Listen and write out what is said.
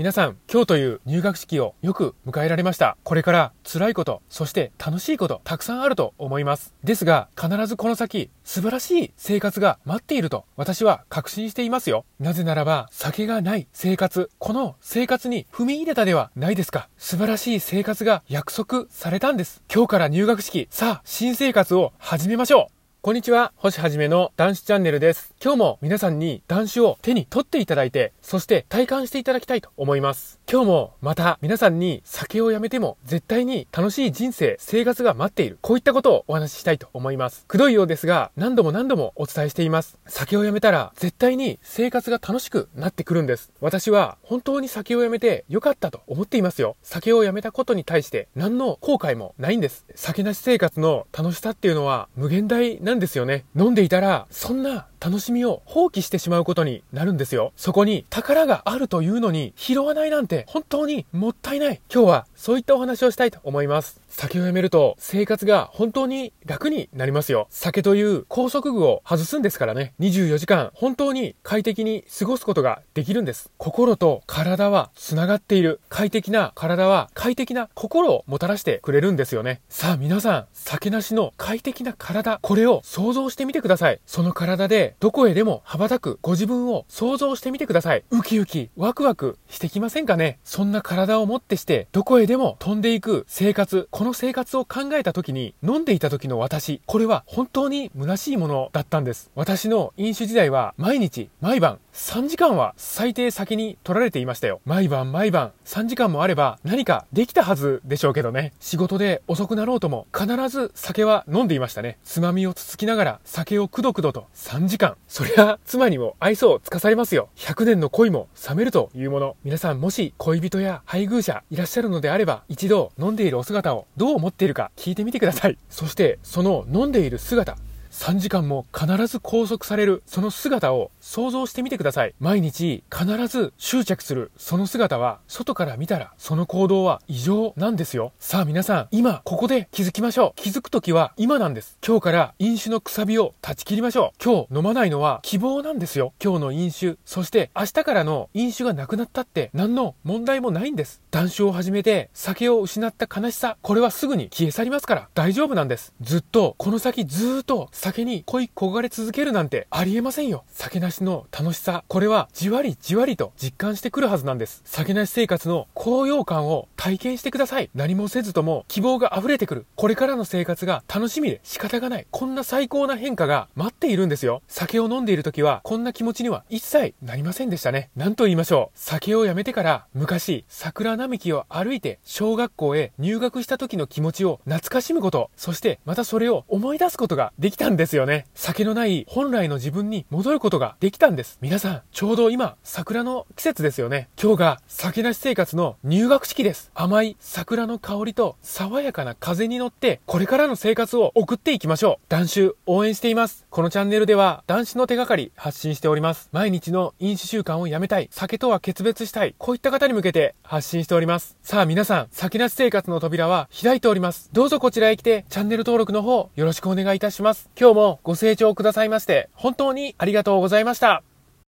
皆さん、今日という入学式をよく迎えられました。これから辛いこと、そして楽しいこと、たくさんあると思います。ですが、必ずこの先、素晴らしい生活が待っていると、私は確信していますよ。なぜならば、酒がない生活、この生活に踏み入れたではないですか。素晴らしい生活が約束されたんです。今日から入学式、さあ、新生活を始めましょう。こんにちは、星はじめの男子チャンネルです。今日も皆さんに男子を手に取っていただいて、そして体感していただきたいと思います。今日もまた皆さんに酒をやめても絶対に楽しい人生、生活が待っている。こういったことをお話ししたいと思います。くどいようですが、何度も何度もお伝えしています。酒をやめたら絶対に生活が楽しくなってくるんです。私は本当に酒をやめて良かったと思っていますよ。酒をやめたことに対して何の後悔もないんです。酒なし生活の楽しさっていうのは無限大ななんですよね。飲んでいたら、そんな楽しみを放棄してしまうことになるんですよ。そこに宝があるというのに拾わないなんて本当にもったいない。今日はそういったお話をしたいと思います。酒をやめると生活が本当に楽になりますよ。酒という拘束具を外すんですからね。24時間本当に快適に過ごすことができるんです。心と体は繋がっている。快適な体は快適な心をもたらしてくれるんですよね。さあ皆さん、酒なしの快適な体、これを想像してみてください。その体でどこへでも羽ばたくご自分を想像してみてください。ウキウキ、ワクワクしてきませんかね？そんな体をもってして、どこへでも飛んでいく生活、この生活を考えた時に、飲んでいた時の私、これは本当に虚しいものだったんです。私の飲酒時代は毎日、毎晩、3時間は最低先に取られていましたよ。毎晩毎晩3時間もあれば何かできたはずでしょうけどね。仕事で遅くなろうとも必ず酒は飲んでいましたね。つまみをつつきながら酒をくどくどと3時間。そりゃ妻にも愛想をつかされますよ。100年の恋も冷めるというもの。皆さんもし恋人や配偶者いらっしゃるのであれば一度飲んでいるお姿をどう思っているか聞いてみてください。そしてその飲んでいる姿、3時間も必ず拘束される、その姿を想像してみてください。毎日必ず執着する、その姿は、外から見たら、その行動は異常なんですよ。さあ皆さん、今、ここで気づきましょう。気づく時は今なんです。今日から飲酒のくさびを断ち切りましょう。今日飲まないのは希望なんですよ。今日の飲酒、そして明日からの飲酒がなくなったって何の問題もないんです。断酒を始めて酒を失った悲しさ、これはすぐに消え去りますから大丈夫なんです。ずっと、この先ずっと酒に恋焦がれ続けるなんてありえませんよ。酒なしの楽しさ、これはじわりじわりと実感してくるはずなんです。酒なし生活の高揚感を体験してください。何もせずとも希望が溢れてくる。これからの生活が楽しみで仕方がない。こんな最高な変化が待っているんですよ。酒を飲んでいる時はこんな気持ちには一切なりませんでしたね。何と言いましょう。酒をやめてから昔桜並木を歩いて小学校へ入学した時の気持ちを懐かしむこと、そしてまたそれを思い出すことができたんですよね。酒のない本来の自分に戻ることができたんです。皆さん、ちょうど今、桜の季節ですよね。今日が酒なし生活の入学式です。甘い桜の香りと爽やかな風に乗って、これからの生活を送っていきましょう。男子応援しています。このチャンネルでは、男子の手がかり発信しております。毎日の飲酒習慣をやめたい、酒とは決別したい、こういった方に向けて発信しております。さあ皆さん、酒なし生活の扉は開いております。どうぞこちらへ来て、チャンネル登録の方、よろしくお願いいたします。今日もご清聴くださいまして、本当にありがとうございました。